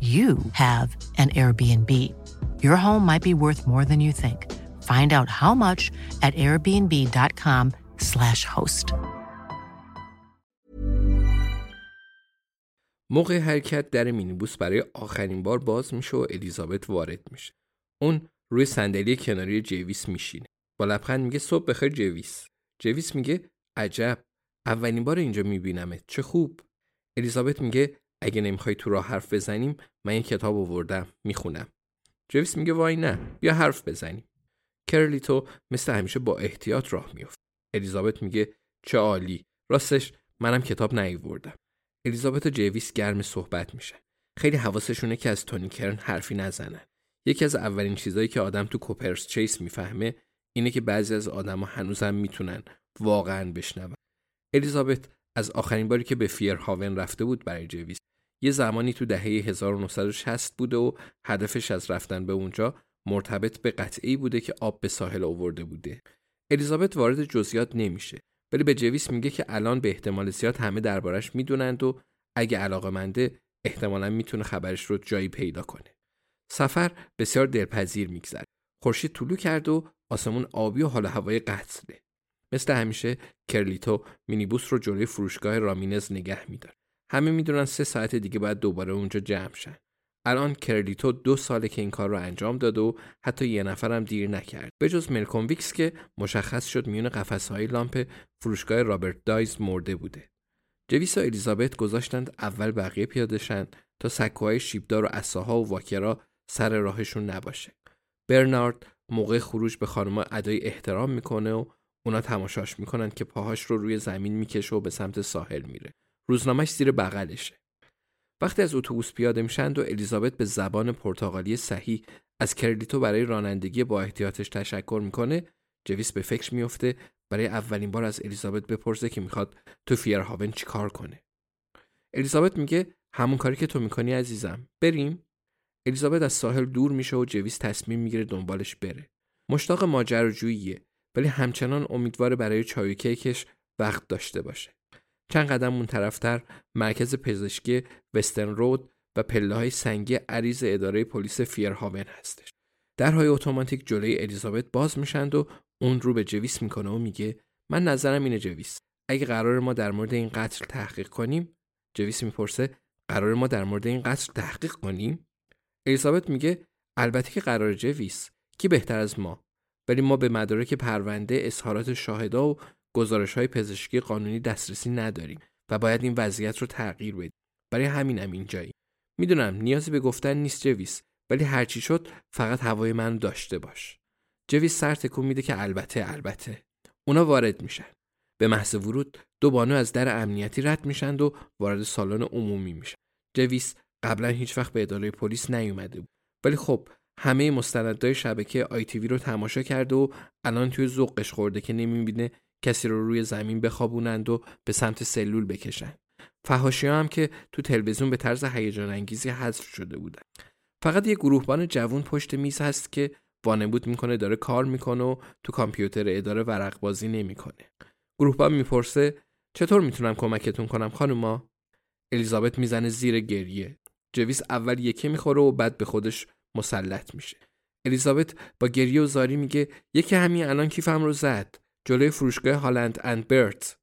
you have an Airbnb. Your home might be worth more than you think. Find out how much at airbnb.com/slash host. موقع حرکت در مینیبوس برای آخرین بار باز میشه و الیزابت وارد میشه. اون روی صندلی کناری جویس میشینه. با لبخند میگه صبح بخیر جویس. جویس میگه عجب اولین بار اینجا میبینمت چه خوب. الیزابت میگه اگه نمی‌خوای تو راه حرف بزنیم من یه کتاب آوردم می‌خونم. جویس میگه وای نه بیا حرف بزنیم. کارلیتو مثل همیشه با احتیاط راه میفته الیزابت میگه چه عالی. راستش منم کتاب نیاوردم. الیزابت و جویس گرم صحبت میشه. خیلی حواسشونه که از تونی کرن حرفی نزنن. یکی از اولین چیزایی که آدم تو کوپرس چیس می‌فهمه اینه که بعضی از آدما هنوزم می‌تونن واقعا بشنون. الیزابت از آخرین باری که به فیرهاون رفته بود برای جویس یه زمانی تو دهه 1960 بوده و هدفش از رفتن به اونجا مرتبط به قطعی بوده که آب به ساحل آورده بوده. الیزابت وارد جزئیات نمیشه ولی به جویس میگه که الان به احتمال زیاد همه دربارش می‌دونند و اگه علاقه منده احتمالا می‌تونه خبرش رو جایی پیدا کنه. سفر بسیار دلپذیر میگذره. خورشید طلو کرد و آسمون آبی و حال هوای قتله. مثل همیشه کرلیتو مینیبوس رو جلوی فروشگاه رامینز نگه میداره. همه می‌دونن سه ساعت دیگه باید دوباره اونجا جمع شن. الان کرلیتو دو ساله که این کار رو انجام داد و حتی یه نفرم دیر نکرد. به جز ملکوم ویکس که مشخص شد میون های لامپ فروشگاه رابرت دایز مرده بوده. جویس و الیزابت گذاشتند اول بقیه پیاده شن تا سکوهای شیبدار و عصاها و واکرا سر راهشون نباشه. برنارد موقع خروج به خانمها ادای احترام می‌کنه و اونا تماشاش می‌کنن که پاهاش رو روی زمین می‌کشه و به سمت ساحل میره. روزنامهش زیر بغلشه. وقتی از اتوبوس پیاده میشند و الیزابت به زبان پرتغالی صحیح از کرلیتو برای رانندگی با احتیاطش تشکر می‌کنه جویس به فکر میفته برای اولین بار از الیزابت بپرسه که می‌خواد تو فیرهاون چیکار کنه. الیزابت میگه همون کاری که تو می‌کنی عزیزم. بریم. الیزابت از ساحل دور میشه و جویس تصمیم می‌گیره دنبالش بره. مشتاق ماجراجوییه. ولی همچنان امیدوار برای چای کیکش وقت داشته باشه. چند قدم اون طرفتر مرکز پزشکی وسترن رود و پله های سنگی عریض اداره پلیس فیرهاون هستش. درهای اتوماتیک جلوی الیزابت باز میشند و اون رو به جویس می‌کنه و میگه من نظرم اینه جویس اگه قراره ما در مورد این قتل تحقیق کنیم؟ جویس می‌پرسه قراره ما در مورد این قتل تحقیق کنیم؟ الیزابت میگه البته که قراره جویس کی بهتر از ما؟ ولی ما به مدارک پرونده اظهارات شاهدا و گزارش های پزشکی قانونی دسترسی نداریم و باید این وضعیت رو تغییر بدیم. برای همینم اینجایی می‌دونم نیازی به گفتن نیست جویس ولی هرچی شد فقط هوای من داشته باش. جویس سر تکون میده که البته البته. اونا وارد میشن. به محض ورود دو بانو از در امنیتی رد میشن و وارد سالن عمومی میشن. جویس قبلا هیچ وقت به اداره پلیس نیومده بود. ولی خب همه مستندهای شبکه آی رو تماشا کرده و الان توی ذوقش خورده که نمی‌بینه کسی رو روی زمین بخوابونند و به سمت سلول بکشن. فهاشی هم که تو تلویزیون به طرز هیجان انگیزی حذف شده بودن. فقط یه گروهبان جوون پشت میز هست که وانمود می‌کنه داره کار می‌کنه و تو کامپیوتر اداره ورق بازی نمی‌کنه. گروهبان می‌پرسه چطور می‌تونم کمکتون کنم خانوما؟ الیزابت می‌زنه زیر گریه. جویس اول یکه می‌خوره و بعد به خودش مسلط میشه. الیزابت با گریه و زاری میگه یکی همین الان کیفم رو زد. جلوی فروشگاه هالند اند برت.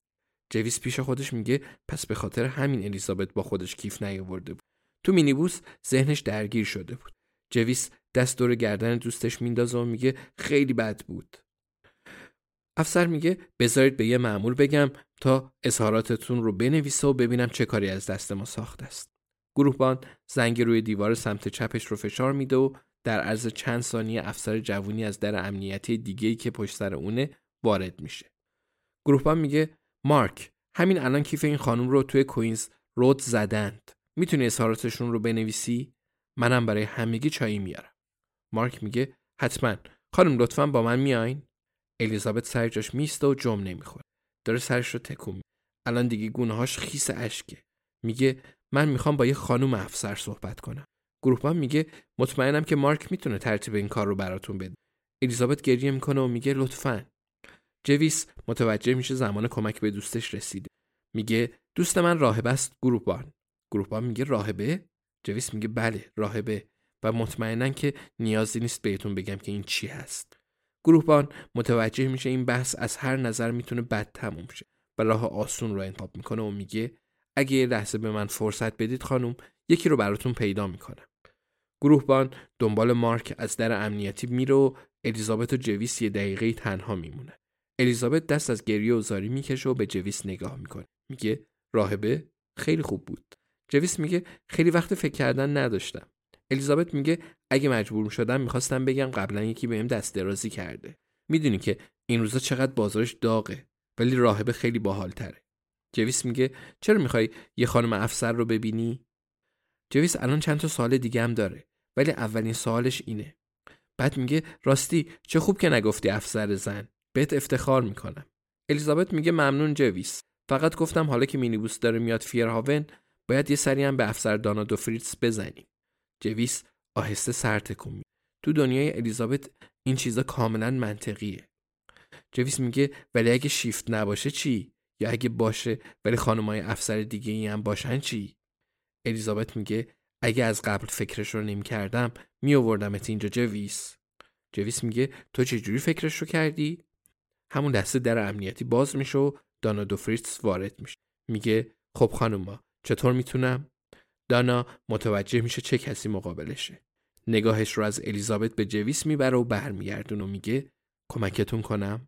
جویس پیش خودش میگه پس به خاطر همین الیزابت با خودش کیف نیاورده بود. تو مینیبوس ذهنش درگیر شده بود. جویس دست دور گردن دوستش میندازه و میگه خیلی بد بود. افسر میگه بذارید به یه مامور بگم تا اظهاراتتون رو بنویسه و ببینم چه کاری از دست ما ساخته است. گروهبان زنگ روی دیوار سمت چپش رو فشار میده و در عرض چند ثانیه افسر جوونی از در امنیتی دیگه‌ای که پشت سر اونه وارد میشه. گروهبان میگه مارک همین الان کیف این خانم رو توی کوینز رود زدند. می‌تونی اظهاراتشون رو بنویسی؟ منم برای همگی چایی میارم. مارک میگه حتما. خانم لطفا با من میاین. الیزابت سر جاش میسته و جم نمی‌خوره داره سرش رو تکون الان دیگه گونه‌هاش خیس اشکه. میگه من می‌خوام با یه خانم افسر صحبت کنم. گروهبان میگه مطمئنم که مارک می‌تونه ترتیب این کار رو براتون بده. الیزابت گریه می‌کنه و میگه لطفا. جویس متوجه میشه زمان کمک به دوستش رسیده. میگه دوست من راهبه است گروهبان گروهبان میگه راهبه؟ جویس میگه بله راهبه. و مطمئنا که نیازی نیست بهتون بگم که این چی هست. گروهبان متوجه میشه این بحث از هر نظر می‌تونه بد تموم شه. و راه آسون رو انتخاب می‌کنه و میگه اگه یه لحظه به من فرصت بدید خانم یکی رو براتون پیدا می‌کنم. گروهبان دنبال مارک از در امنیتی میره و الیزابت و جویس یه دقیقه تنها میمونه. الیزابت دست از گریه و زاری می‌کشه و به جویس نگاه می‌کنه. میگه راهبه خیلی خوب بود. جویس میگه خیلی وقت فکر کردن نداشتم. الیزابت میگه اگه مجبور شدم می‌خواستم بگم قبلا یکی بهم دست درازی کرده. می‌دونی که این روزا چقدر بازارش داغه ولی راهبه خیلی باحال تره جویس میگه چرا می‌خوای یه خانم افسر رو ببینی؟ جویس الان چند تا سال دیگه هم داره ولی اولین سوالش اینه. بعد میگه راستی چه خوب که نگفتی افسر زن. بهت افتخار می‌کنم. الیزابت میگه ممنون جویس. فقط گفتم حالا که مینیبوس داره میاد فیرهاون باید یه سری هم به افسر دانا د فریتاس بزنیم. جویس آهسته سر تکون تو دنیای الیزابت این چیزا کاملا منطقیه. جویس میگه ولی اگه شیفت نباشه چی؟ یا اگه باشه ولی خانمای افسر دیگه ای هم باشن چی؟ الیزابت میگه اگه از قبل فکرش رو نمی کردم می آوردمت اینجا جویس. جویس میگه تو چه جوری فکرش رو کردی؟ همون دسته در امنیتی باز میشه و دانا دو فریتس وارد میشه. میگه خب خانوما چطور می‌تونم؟ دانا متوجه میشه چه کسی مقابلشه. نگاهش رو از الیزابت به جویس می‌بره و برمیگردون و میگه کمکتون کنم؟